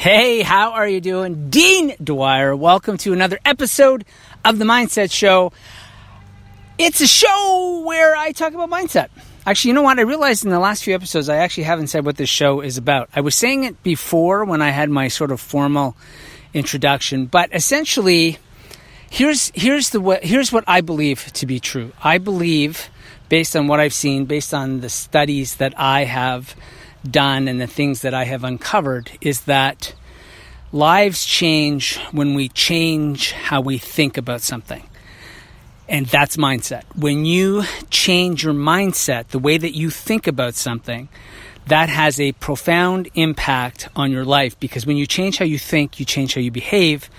Hey, how are you doing? Dean Dwyer, welcome to another episode of the Mindset Show. It's a show where I talk about mindset. Actually, you know what? I realized in the last few episodes, I actually haven't said what this show is about. I was saying it before when I had my sort of formal introduction, but essentially, here's here's the what here's what I believe to be true. I believe, based on what I've seen, based on the studies that I have done and the things that I have uncovered is that lives change when we change how we think about something. And that's mindset. When you change your mindset, the way that you think about something, that has a profound impact on your life because when you change how you think, you change how you behave.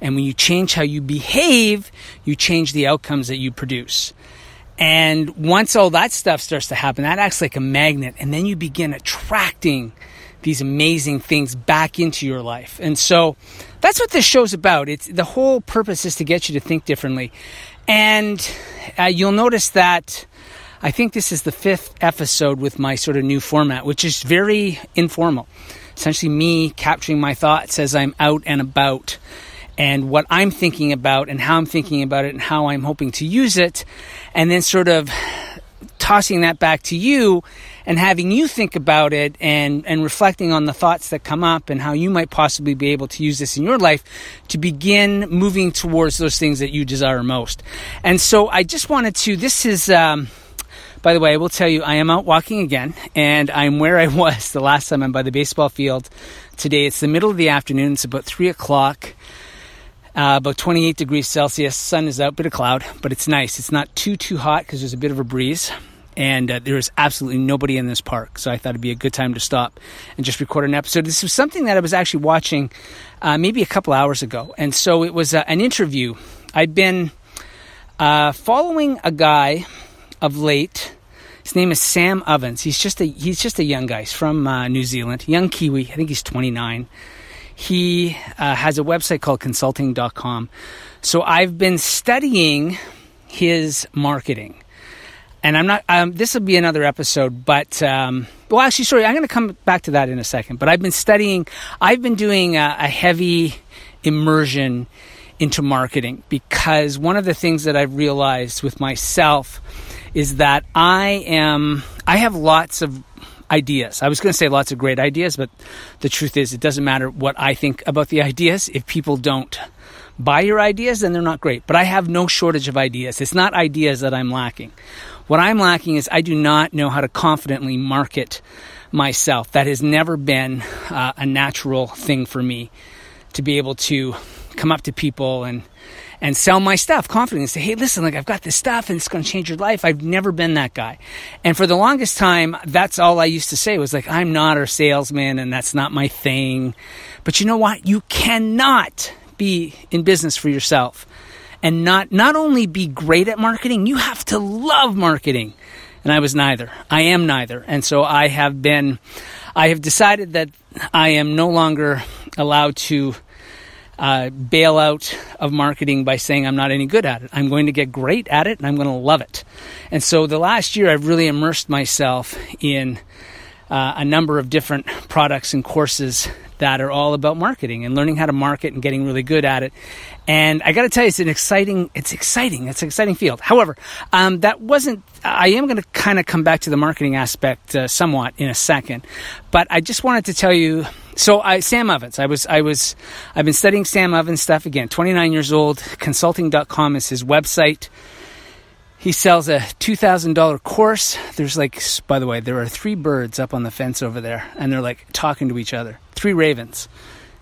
And when you change how you behave, you change the outcomes that you produce. And once all that stuff starts to happen, that acts like a magnet. And then you begin attracting these amazing things back into your life. And so that's what this show's about. It's the whole purpose is to get you to think differently. And uh, you'll notice that I think this is the fifth episode with my sort of new format, which is very informal. Essentially, me capturing my thoughts as I'm out and about and what I'm thinking about and how I'm thinking about it and how I'm hoping to use it, and then sort of tossing that back to you and having you think about it and, and reflecting on the thoughts that come up and how you might possibly be able to use this in your life to begin moving towards those things that you desire most. And so I just wanted to, this is, um, by the way, I will tell you, I am out walking again, and I'm where I was the last time I'm by the baseball field. Today it's the middle of the afternoon, it's about 3 o'clock. Uh, about 28 degrees Celsius. Sun is out, bit of cloud, but it's nice. It's not too too hot because there's a bit of a breeze, and uh, there is absolutely nobody in this park. So I thought it'd be a good time to stop and just record an episode. This was something that I was actually watching uh, maybe a couple hours ago, and so it was uh, an interview. I'd been uh, following a guy of late. His name is Sam Ovens. He's just a he's just a young guy. He's from uh, New Zealand, young Kiwi. I think he's 29 he uh, has a website called consulting.com. So I've been studying his marketing. And I'm not, um, this will be another episode, but, um, well, actually, sorry, I'm going to come back to that in a second. But I've been studying, I've been doing a, a heavy immersion into marketing because one of the things that I've realized with myself is that I am, I have lots of ideas. I was going to say lots of great ideas, but the truth is, it doesn't matter what I think about the ideas. If people don't buy your ideas, then they're not great. But I have no shortage of ideas. It's not ideas that I'm lacking. What I'm lacking is I do not know how to confidently market myself. That has never been uh, a natural thing for me to be able to come up to people and and sell my stuff confidently and say, hey, listen, like I've got this stuff and it's going to change your life. I've never been that guy. And for the longest time, that's all I used to say was like, I'm not a salesman and that's not my thing. But you know what? You cannot be in business for yourself and not, not only be great at marketing, you have to love marketing. And I was neither. I am neither. And so I have been, I have decided that I am no longer allowed to uh, of marketing by saying I'm not any good at it. I'm going to get great at it and I'm going to love it. And so the last year I've really immersed myself in uh, a number of different products and courses that are all about marketing and learning how to market and getting really good at it. And I got to tell you, it's an exciting, it's exciting, it's an exciting field. However, um, that wasn't. I am going to kind of come back to the marketing aspect uh, somewhat in a second, but I just wanted to tell you. So, I, Sam Ovens, I was, I was, I've been studying Sam Ovens stuff again. 29 years old. Consulting.com is his website. He sells a $2,000 course. There's like, by the way, there are three birds up on the fence over there, and they're like talking to each other. Three ravens.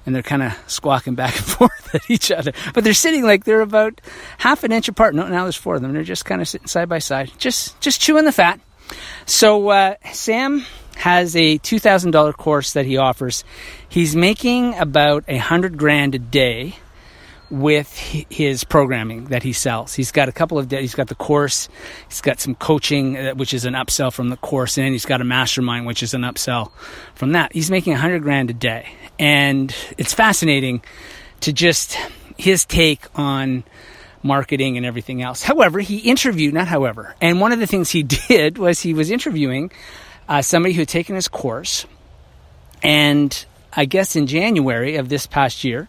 And they're kind of squawking back and forth at each other. But they're sitting like they're about half an inch apart. No, now there's four of them. They're just kind of sitting side by side, just, just chewing the fat. So, uh, Sam has a $2,000 course that he offers. He's making about a hundred grand a day with his programming that he sells. He's got a couple of he's got the course, he's got some coaching uh, which is an upsell from the course and he's got a mastermind which is an upsell from that. He's making a 100 grand a day. And it's fascinating to just his take on marketing and everything else. However, he interviewed, not however, and one of the things he did was he was interviewing uh, somebody who had taken his course and I guess in January of this past year,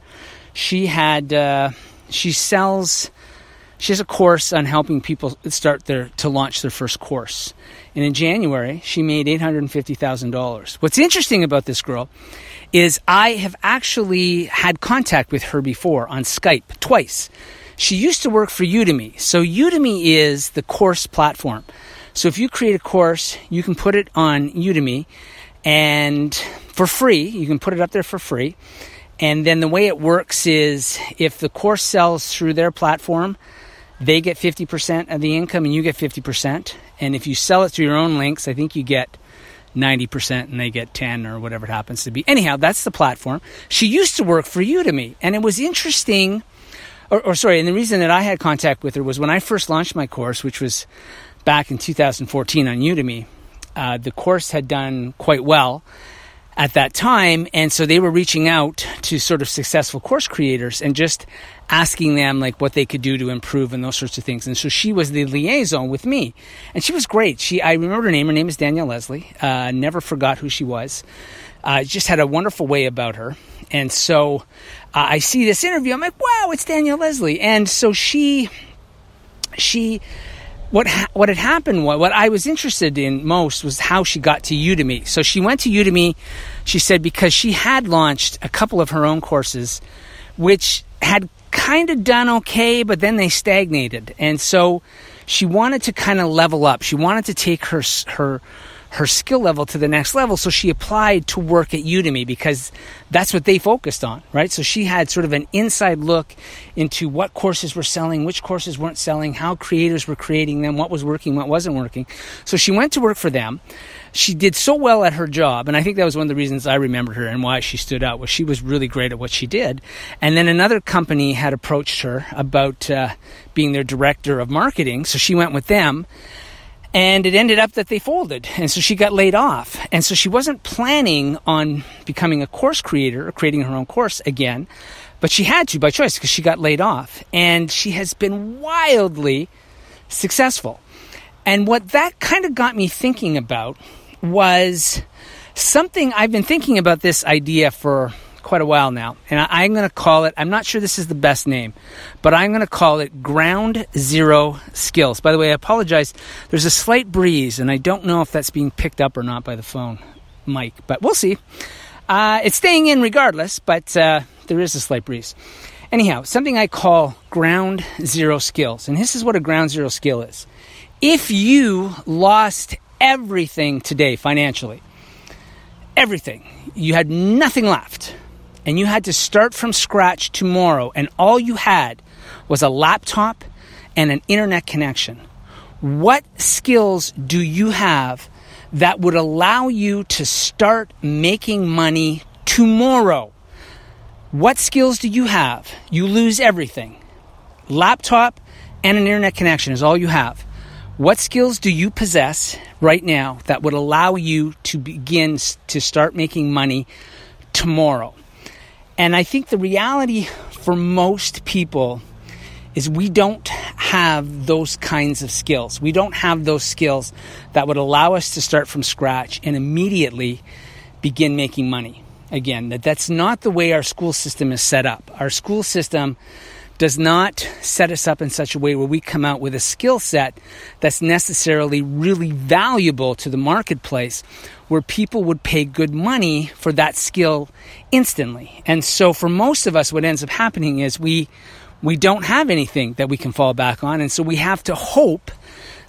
she had uh, she sells she has a course on helping people start their to launch their first course. And in January, she made $850,000. What's interesting about this girl is I have actually had contact with her before on Skype twice. She used to work for Udemy. So Udemy is the course platform. So if you create a course, you can put it on Udemy and for free, you can put it up there for free. And then the way it works is if the course sells through their platform, they get 50% of the income and you get 50%. And if you sell it through your own links, I think you get 90% and they get 10 or whatever it happens to be. Anyhow, that's the platform. She used to work for Udemy and it was interesting or, or sorry, and the reason that I had contact with her was when I first launched my course, which was back in 2014 on Udemy. Uh, the course had done quite well at that time. And so they were reaching out to sort of successful course creators and just asking them like what they could do to improve and those sorts of things. And so she was the liaison with me, and she was great. She, I remember her name. Her name is Danielle Leslie. Uh, never forgot who she was. Uh, just had a wonderful way about her. And so uh, I see this interview. I'm like, wow, it's Danielle Leslie. And so she, she what ha- what had happened what, what I was interested in most was how she got to Udemy. So she went to Udemy, she said because she had launched a couple of her own courses which had kind of done okay but then they stagnated. And so she wanted to kind of level up. She wanted to take her her her skill level to the next level. So she applied to work at Udemy because that's what they focused on, right? So she had sort of an inside look into what courses were selling, which courses weren't selling, how creators were creating them, what was working, what wasn't working. So she went to work for them. She did so well at her job, and I think that was one of the reasons I remembered her and why she stood out was she was really great at what she did. And then another company had approached her about uh, being their director of marketing, so she went with them and it ended up that they folded. And so she got laid off. And so she wasn't planning on becoming a course creator or creating her own course again, but she had to by choice because she got laid off. And she has been wildly successful. And what that kind of got me thinking about was something I've been thinking about this idea for quite a while now, and I, am going to call it. I'm not sure this is the best name, but I'm going to call it Ground Zero Skills. By the way, I apologize. There's a slight breeze, and I don't know if that's being picked up or not by the phone mic, but we'll see. Uh, it's staying in regardless, but uh, there is a slight breeze. Anyhow, something I call Ground Zero Skills, and this is what a Ground Zero skill is. If you lost everything today financially, everything, you had nothing left and you had to start from scratch tomorrow, and all you had was a laptop and an internet connection, what skills do you have that would allow you to start making money tomorrow? What skills do you have? You lose everything. Laptop and an internet connection is all you have. What skills do you possess right now that would allow you to begin to start making money tomorrow? And I think the reality for most people is we don't have those kinds of skills. We don't have those skills that would allow us to start from scratch and immediately begin making money. Again, that that's not the way our school system is set up. Our school system does not set us up in such a way where we come out with a skill set that's necessarily really valuable to the marketplace where people would pay good money for that skill instantly. And so for most of us what ends up happening is we we don't have anything that we can fall back on and so we have to hope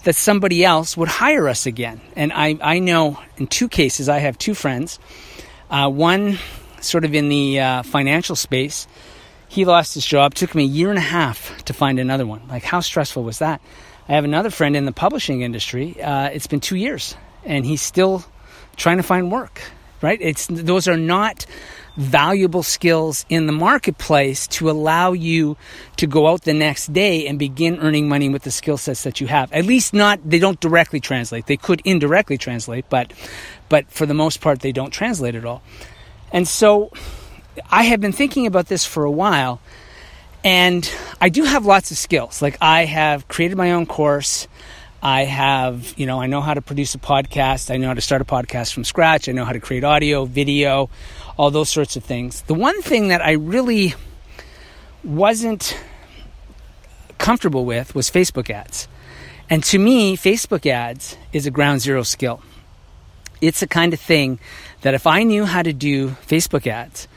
that somebody else would hire us again. And I, I know in two cases, I have two friends. Uh, one sort of in the uh, financial space, he lost his job. Took him a year and a half to find another one. Like, how stressful was that? I have another friend in the publishing industry. Uh, it's been two years, and he's still trying to find work. Right? It's those are not valuable skills in the marketplace to allow you to go out the next day and begin earning money with the skill sets that you have. At least not they don't directly translate. They could indirectly translate, but but for the most part they don't translate at all. And so I have been thinking about this for a while, and I do have lots of skills. Like I have created my own course. I have, you know, I know how to produce a podcast. I know how to start a podcast from scratch. I know how to create audio, video, all those sorts of things. The one thing that I really wasn't comfortable with was Facebook ads. And to me, Facebook ads is a ground zero skill. It's the kind of thing that if I knew how to do Facebook ads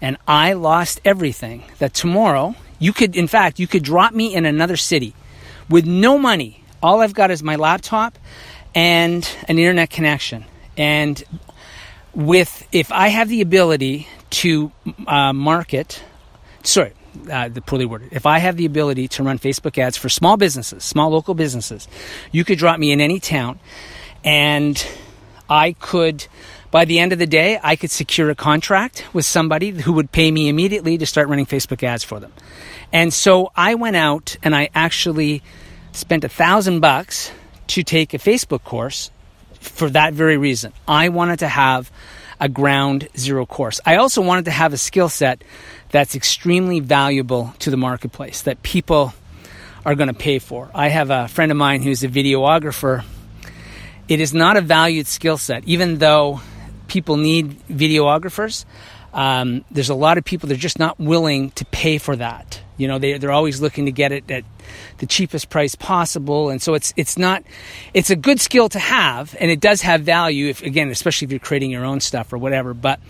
and I lost everything, that tomorrow you could, in fact, you could drop me in another city with no money. All I've got is my laptop and an internet connection. And with, if I have the ability to uh, market, sorry, uh, the poorly worded. If I have the ability to run Facebook ads for small businesses, small local businesses, you could drop me in any town and I could by the end of the day, I could secure a contract with somebody who would pay me immediately to start running Facebook ads for them. And so I went out and I actually spent a thousand bucks to take a Facebook course for that very reason. I wanted to have a ground zero course. I also wanted to have a skill set that's extremely valuable to the marketplace that people are going to pay for. I have a friend of mine who's a videographer. It is not a valued skill set, even though people need videographers. Um, there's a lot of people that are just not willing to pay for that. You know, they, they're always looking to get it at the cheapest price possible, and so it's it's not it's a good skill to have, and it does have value. If again, especially if you're creating your own stuff or whatever, but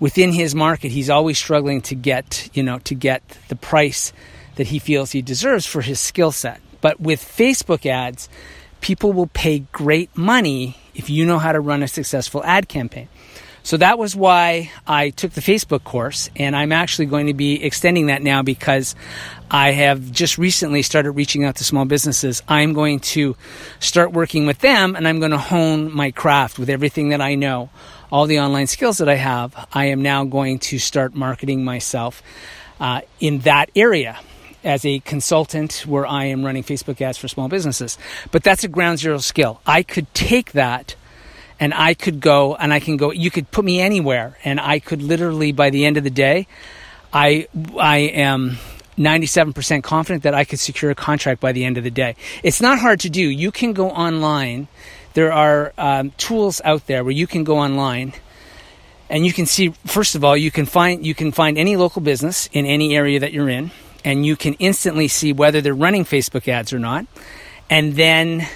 within his market, he's always struggling to get you know to get the price that he feels he deserves for his skill set. But with Facebook ads, people will pay great money if you know how to run a successful ad campaign. So that was why I took the Facebook course, and I'm actually going to be extending that now because I have just recently started reaching out to small businesses. I'm going to start working with them, and I'm going to hone my craft with everything that I know, all the online skills that I have. I am now going to start marketing myself uh, in that area as a consultant where I am running Facebook ads for small businesses. But that's a ground zero skill. I could take that and I could go and I can go. You could put me anywhere, and I could literally by the end of the day, I I am. 97% confident that I could secure a contract by the end of the day. It's not hard to do. You can go online. There are um, tools out there where you can go online and you can see first of all you can find you can find any local business in any area that you're in and you can instantly see whether they're running Facebook ads or not. And then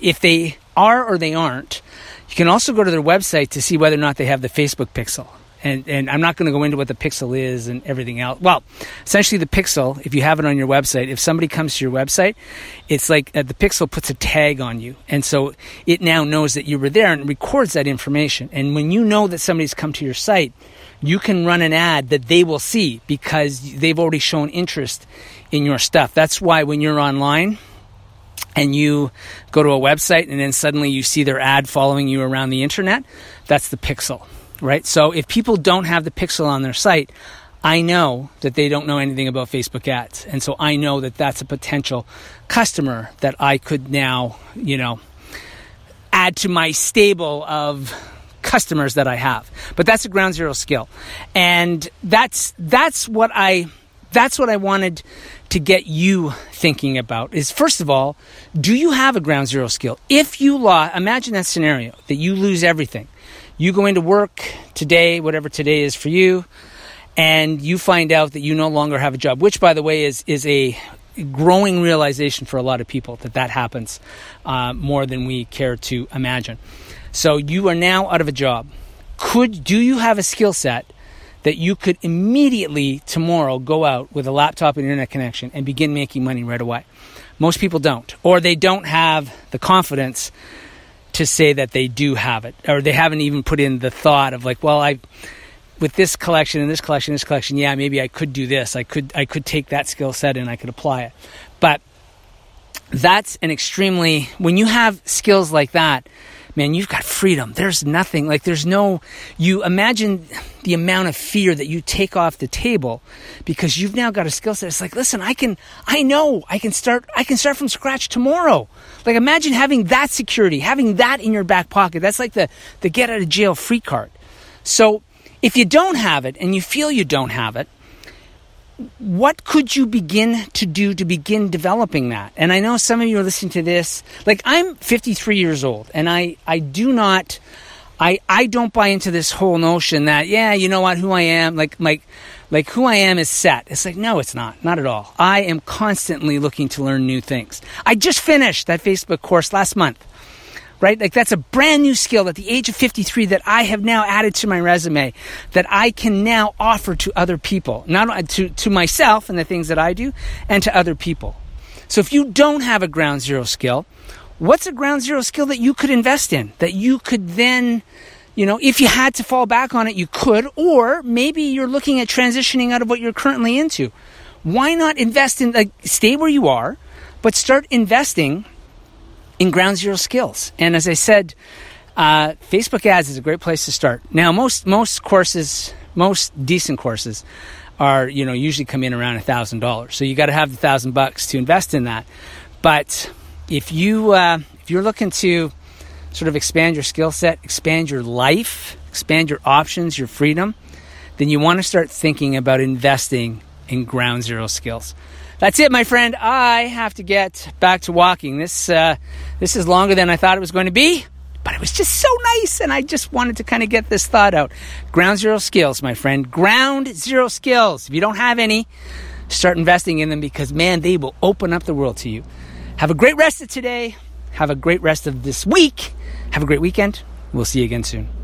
if they are or they aren't, you can also go to their website to see whether or not they have the Facebook pixel. And, and I'm not going to go into what the pixel is and everything else. Well, essentially, the pixel, if you have it on your website, if somebody comes to your website, it's like uh, the pixel puts a tag on you. And so it now knows that you were there and records that information. And when you know that somebody's come to your site, you can run an ad that they will see because they've already shown interest in your stuff. That's why when you're online, and you go to a website and then suddenly you see their ad following you around the internet, that's the pixel, right? So if people don't have the pixel on their site, I know that they don't know anything about Facebook ads. And so I know that that's a potential customer that I could now, you know, add to my stable of customers that I have. But that's a ground zero skill. And that's that's what I that's what I wanted to get you thinking about is first of all, do you have a ground zero skill? If you lost, imagine that scenario that you lose everything. You go into work today, whatever today is for you, and you find out that you no longer have a job, which by the way is, is a growing realization for a lot of people that that happens uh, more than we care to imagine. So you are now out of a job. Could, do you have a skill set that you could immediately tomorrow go out with a laptop and internet connection and begin making money right away. Most people don't, or they don't have the confidence to say that they do have it, or they haven't even put in the thought of like, well, I with this collection and this collection, this collection, yeah, maybe I could do this. I could I could take that skill set and I could apply it. But that's an extremely when you have skills like that, man, you've got freedom. There's nothing like there's no you imagine the amount of fear that you take off the table because you've now got a skill set. It's like, listen, I can I know I can start I can start from scratch tomorrow. Like imagine having that security, having that in your back pocket. That's like the the get out of jail free card. So if you don't have it and you feel you don't have it, what could you begin to do to begin developing that? And I know some of you are listening to this. Like I'm 53 years old, and I I do not. I, I don't buy into this whole notion that, yeah, you know what, who I am, like, like, like who I am is set. It's like, no, it's not. Not at all. I am constantly looking to learn new things. I just finished that Facebook course last month right? Like that's a brand new skill at the age of 53 that I have now added to my resume that I can now offer to other people, not to, to myself and the things that I do and to other people. So if you don't have a ground zero skill, what's a ground zero skill that you could invest in that you could then you know, if you had to fall back on it, you could, or maybe you're looking at transitioning out of what you're currently into. Why not invest in, like, stay where you are, but start investing in ground zero skills. And as I said, uh, Facebook ads is a great place to start. Now, most most courses, most decent courses, are you know usually come in around a thousand dollars. So you got to have the thousand bucks to invest in that. But if you uh, if you're looking to sort of expand your skill set, expand your life, expand your options, your freedom, then you want to start thinking about investing in ground zero skills. That's it, my friend. I have to get back to walking. This uh, this is longer than I thought it was going to be, but it was just so nice, and I just wanted to kind of get this thought out. Ground zero skills, my friend. Ground zero skills. If you don't have any, start investing in them because man, they will open up the world to you. Have a great rest of today. Have a great rest of this week. Have a great weekend. We'll see you again soon.